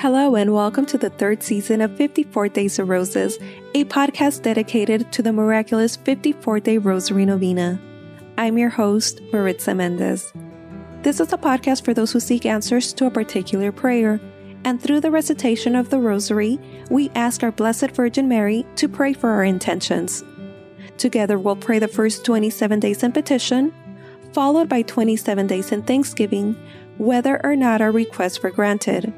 Hello, and welcome to the third season of 54 Days of Roses, a podcast dedicated to the miraculous 54 day Rosary Novena. I'm your host, Maritza Mendez. This is a podcast for those who seek answers to a particular prayer, and through the recitation of the Rosary, we ask our Blessed Virgin Mary to pray for our intentions. Together, we'll pray the first 27 days in petition, followed by 27 days in thanksgiving, whether or not our requests were granted.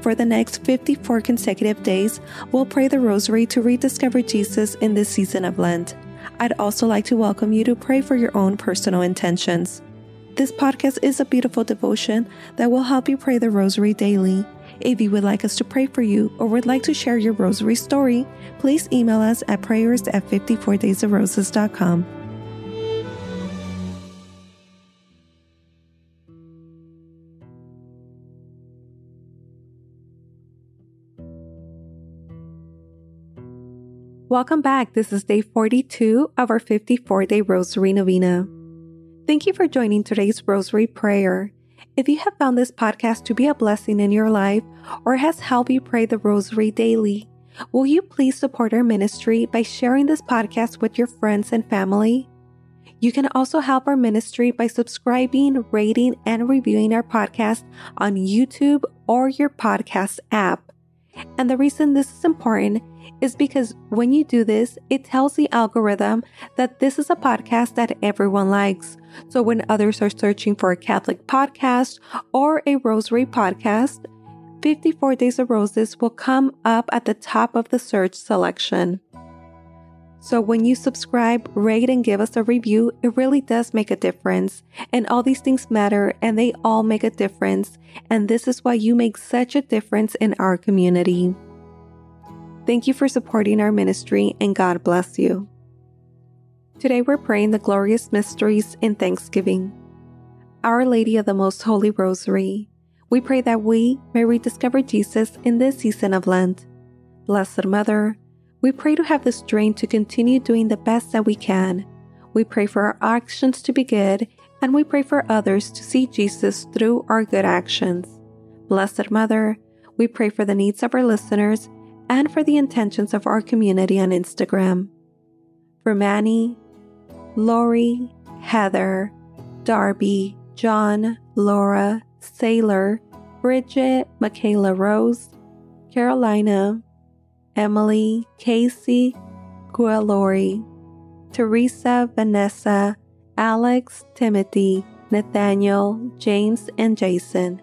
For the next 54 consecutive days, we'll pray the Rosary to rediscover Jesus in this season of Lent. I'd also like to welcome you to pray for your own personal intentions. This podcast is a beautiful devotion that will help you pray the Rosary daily. If you would like us to pray for you or would like to share your Rosary story, please email us at prayers at 54daysofroses.com. Welcome back. This is day 42 of our 54 day Rosary Novena. Thank you for joining today's Rosary Prayer. If you have found this podcast to be a blessing in your life or has helped you pray the Rosary daily, will you please support our ministry by sharing this podcast with your friends and family? You can also help our ministry by subscribing, rating, and reviewing our podcast on YouTube or your podcast app. And the reason this is important is because when you do this, it tells the algorithm that this is a podcast that everyone likes. So when others are searching for a Catholic podcast or a Rosary podcast, 54 Days of Roses will come up at the top of the search selection. So when you subscribe, rate, and give us a review, it really does make a difference. And all these things matter and they all make a difference. And this is why you make such a difference in our community. Thank you for supporting our ministry and God bless you. Today we're praying the glorious mysteries in Thanksgiving. Our Lady of the Most Holy Rosary, we pray that we may rediscover Jesus in this season of Lent. Blessed Mother, we pray to have the strength to continue doing the best that we can. We pray for our actions to be good, and we pray for others to see Jesus through our good actions. Blessed Mother, we pray for the needs of our listeners and for the intentions of our community on Instagram. For Manny, Lori, Heather, Darby, John, Laura, Sailor, Bridget, Michaela Rose, Carolina, Emily, Casey, Gualori, Teresa, Vanessa, Alex, Timothy, Nathaniel, James, and Jason.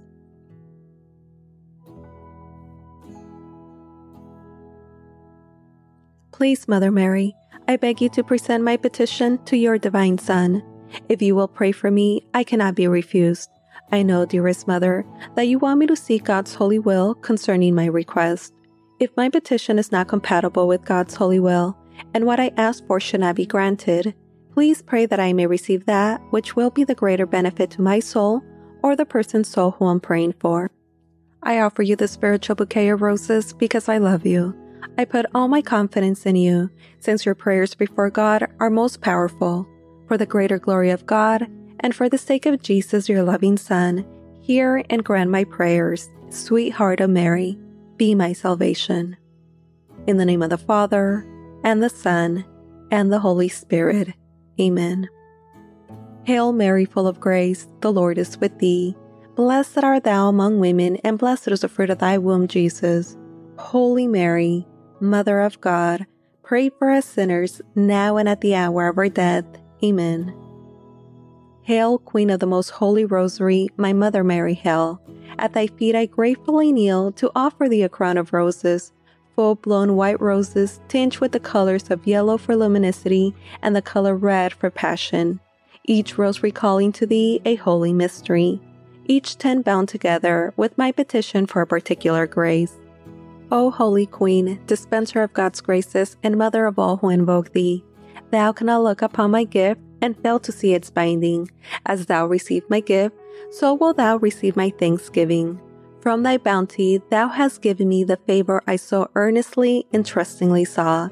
Please, Mother Mary, I beg you to present my petition to your divine Son. If you will pray for me, I cannot be refused. I know, dearest Mother, that you want me to seek God's holy will concerning my request. If my petition is not compatible with God's holy will, and what I ask for should not be granted, please pray that I may receive that which will be the greater benefit to my soul or the person's soul who I'm praying for. I offer you the spiritual bouquet of roses because I love you. I put all my confidence in you, since your prayers before God are most powerful. For the greater glory of God, and for the sake of Jesus, your loving Son, hear and grant my prayers. Sweetheart of Mary, be my salvation. In the name of the Father, and the Son, and the Holy Spirit. Amen. Hail Mary, full of grace, the Lord is with thee. Blessed art thou among women, and blessed is the fruit of thy womb, Jesus. Holy Mary, Mother of God, pray for us sinners, now and at the hour of our death. Amen. Hail, Queen of the Most Holy Rosary, my Mother Mary, hail. At thy feet I gratefully kneel to offer thee a crown of roses, full blown white roses tinged with the colors of yellow for luminosity and the color red for passion, each rose recalling to thee a holy mystery. each ten bound together with my petition for a particular grace. O Holy Queen, dispenser of God's graces and mother of all who invoke thee, thou cannot look upon my gift and fail to see its binding. As thou receive my gift, so will thou receive my thanksgiving. From thy bounty, thou hast given me the favor I so earnestly and trustingly sought.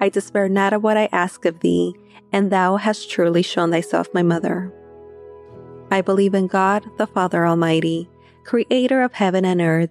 I despair not of what I ask of thee, and thou hast truly shown thyself my mother. I believe in God, the Father Almighty, creator of heaven and earth,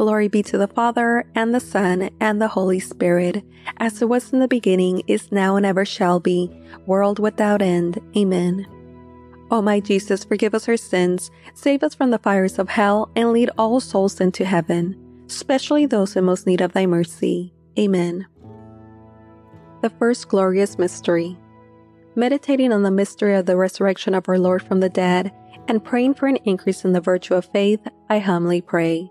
Glory be to the Father, and the Son, and the Holy Spirit, as it was in the beginning, is now, and ever shall be, world without end. Amen. O my Jesus, forgive us our sins, save us from the fires of hell, and lead all souls into heaven, especially those in most need of thy mercy. Amen. The first glorious mystery. Meditating on the mystery of the resurrection of our Lord from the dead, and praying for an increase in the virtue of faith, I humbly pray.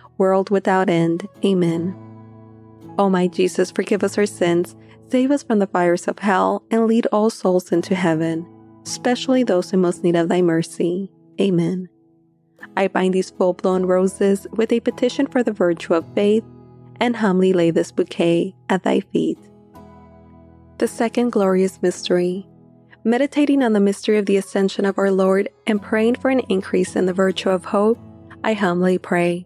world without end. Amen. O my Jesus, forgive us our sins Save us from the fires of hell and lead all souls into heaven, especially those in most need of thy mercy. Amen. I bind these full blown roses with a petition for the virtue of faith and humbly lay this bouquet at thy feet. The second glorious mystery. Meditating on the mystery of the ascension of our Lord and praying for an increase in the virtue of hope, I humbly pray.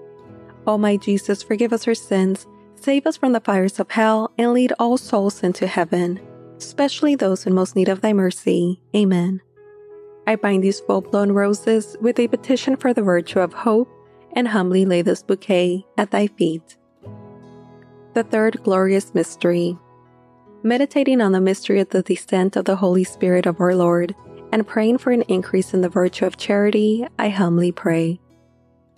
O my Jesus, forgive us our sins, save us from the fires of hell, and lead all souls into heaven, especially those in most need of thy mercy. Amen. I bind these full blown roses with a petition for the virtue of hope, and humbly lay this bouquet at thy feet. The third glorious mystery. Meditating on the mystery of the descent of the Holy Spirit of our Lord, and praying for an increase in the virtue of charity, I humbly pray.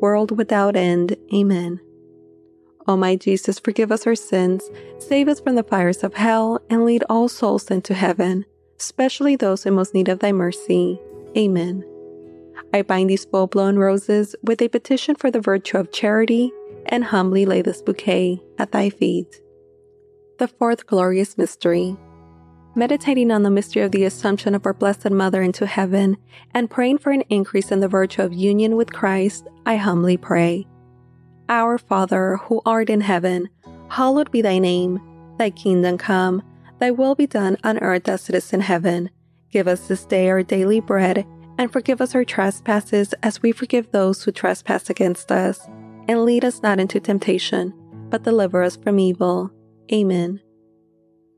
world without end. Amen. O my Jesus, forgive us our sins, save us from the fires of hell, and lead all souls into heaven, especially those in most need of thy mercy. Amen. I bind these full blown roses with a petition for the virtue of charity and humbly lay this bouquet at thy feet. The fourth glorious mystery. Meditating on the mystery of the Assumption of our Blessed Mother into heaven and praying for an increase in the virtue of union with Christ, I humbly pray. Our Father, who art in heaven, hallowed be thy name. Thy kingdom come, thy will be done on earth as it is in heaven. Give us this day our daily bread, and forgive us our trespasses as we forgive those who trespass against us. And lead us not into temptation, but deliver us from evil. Amen.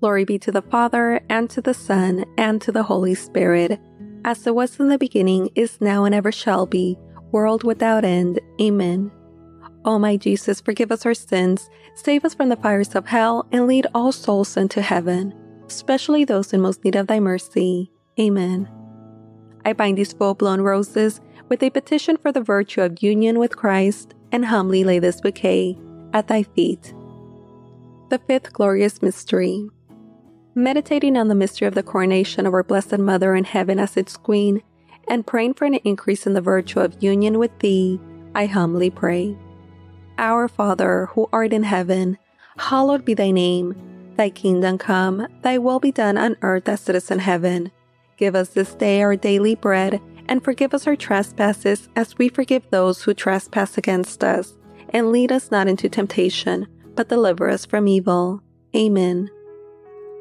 Glory be to the Father, and to the Son, and to the Holy Spirit, as it was in the beginning, is now, and ever shall be, world without end. Amen. O my Jesus, forgive us our sins, save us from the fires of hell, and lead all souls into heaven, especially those in most need of thy mercy. Amen. I bind these full blown roses with a petition for the virtue of union with Christ, and humbly lay this bouquet at thy feet. The fifth glorious mystery meditating on the mystery of the coronation of our Blessed Mother in heaven as its Queen, and praying for an increase in the virtue of union with Thee, I humbly pray. Our Father, who art in heaven, hallowed be Thy name. Thy kingdom come, Thy will be done on earth as it is in heaven. Give us this day our daily bread, and forgive us our trespasses as we forgive those who trespass against us. And lead us not into temptation, but deliver us from evil. Amen.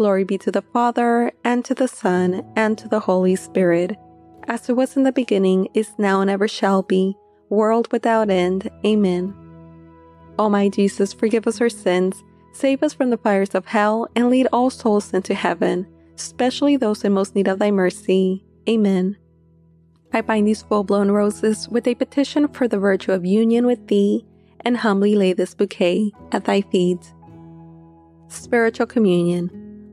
Glory be to the Father, and to the Son, and to the Holy Spirit, as it was in the beginning, is now, and ever shall be, world without end. Amen. O my Jesus, forgive us our sins, save us from the fires of hell, and lead all souls into heaven, especially those in most need of thy mercy. Amen. I bind these full blown roses with a petition for the virtue of union with thee, and humbly lay this bouquet at thy feet. Spiritual Communion.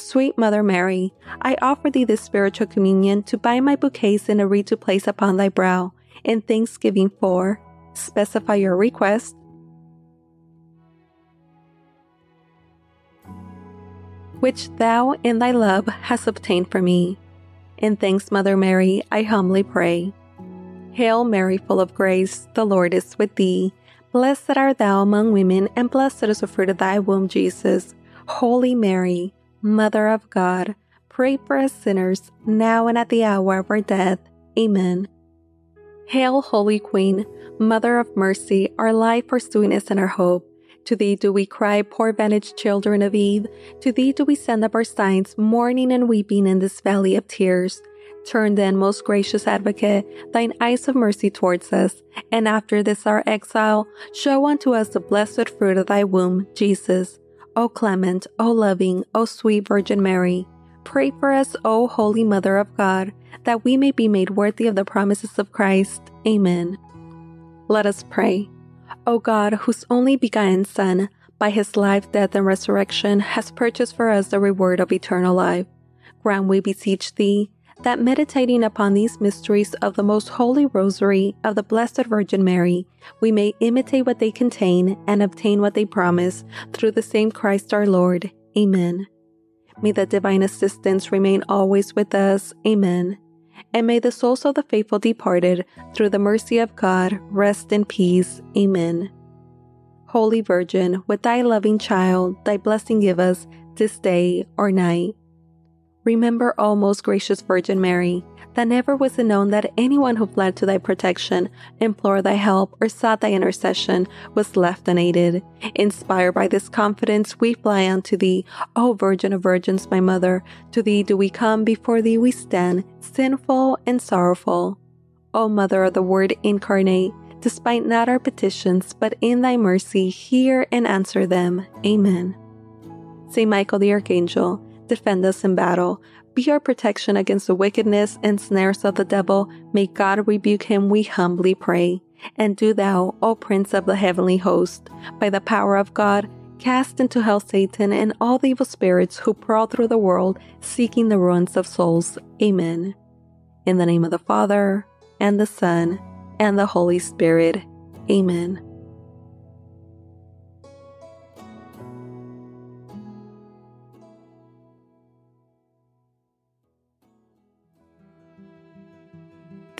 Sweet Mother Mary, I offer thee this spiritual communion to bind my bouquets in a wreath to place upon thy brow, in thanksgiving for, specify your request, which thou in thy love hast obtained for me. In thanks, Mother Mary, I humbly pray. Hail Mary, full of grace, the Lord is with thee. Blessed art thou among women, and blessed is the fruit of thy womb, Jesus. Holy Mary, Mother of God, pray for us sinners, now and at the hour of our death. Amen. Hail, Holy Queen, Mother of mercy, our life, our sweetness, and our hope. To thee do we cry, poor banished children of Eve. To thee do we send up our sighs, mourning and weeping in this valley of tears. Turn then, most gracious advocate, thine eyes of mercy towards us, and after this our exile, show unto us the blessed fruit of thy womb, Jesus. O clement, O loving, O sweet Virgin Mary, pray for us, O Holy Mother of God, that we may be made worthy of the promises of Christ. Amen. Let us pray. O God, whose only begotten Son, by his life, death, and resurrection, has purchased for us the reward of eternal life, grant, we beseech thee, that meditating upon these mysteries of the most holy rosary of the Blessed Virgin Mary, we may imitate what they contain and obtain what they promise through the same Christ our Lord. Amen. May the divine assistance remain always with us. Amen. And may the souls of the faithful departed, through the mercy of God, rest in peace. Amen. Holy Virgin, with thy loving child, thy blessing give us this day or night. Remember, O most gracious Virgin Mary, that never was it known that anyone who fled to thy protection, implored thy help, or sought thy intercession was left unaided. Inspired by this confidence, we fly unto thee, O Virgin of Virgins, my Mother. To thee do we come, before thee we stand, sinful and sorrowful. O Mother of the Word incarnate, despite not our petitions, but in thy mercy, hear and answer them. Amen. Saint Michael the Archangel, defend us in battle. Be our protection against the wickedness and snares of the devil. May God rebuke him, we humbly pray. And do thou, O Prince of the heavenly host, by the power of God, cast into hell Satan and all the evil spirits who prowl through the world seeking the ruins of souls. Amen. In the name of the Father, and the Son, and the Holy Spirit. Amen.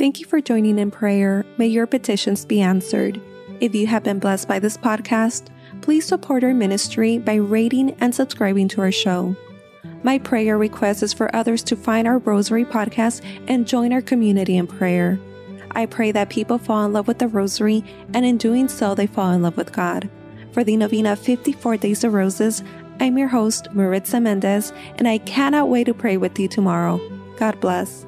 Thank you for joining in prayer. May your petitions be answered. If you have been blessed by this podcast, please support our ministry by rating and subscribing to our show. My prayer request is for others to find our Rosary podcast and join our community in prayer. I pray that people fall in love with the Rosary, and in doing so, they fall in love with God. For the novena 54 Days of Roses, I'm your host, Maritza Mendez, and I cannot wait to pray with you tomorrow. God bless.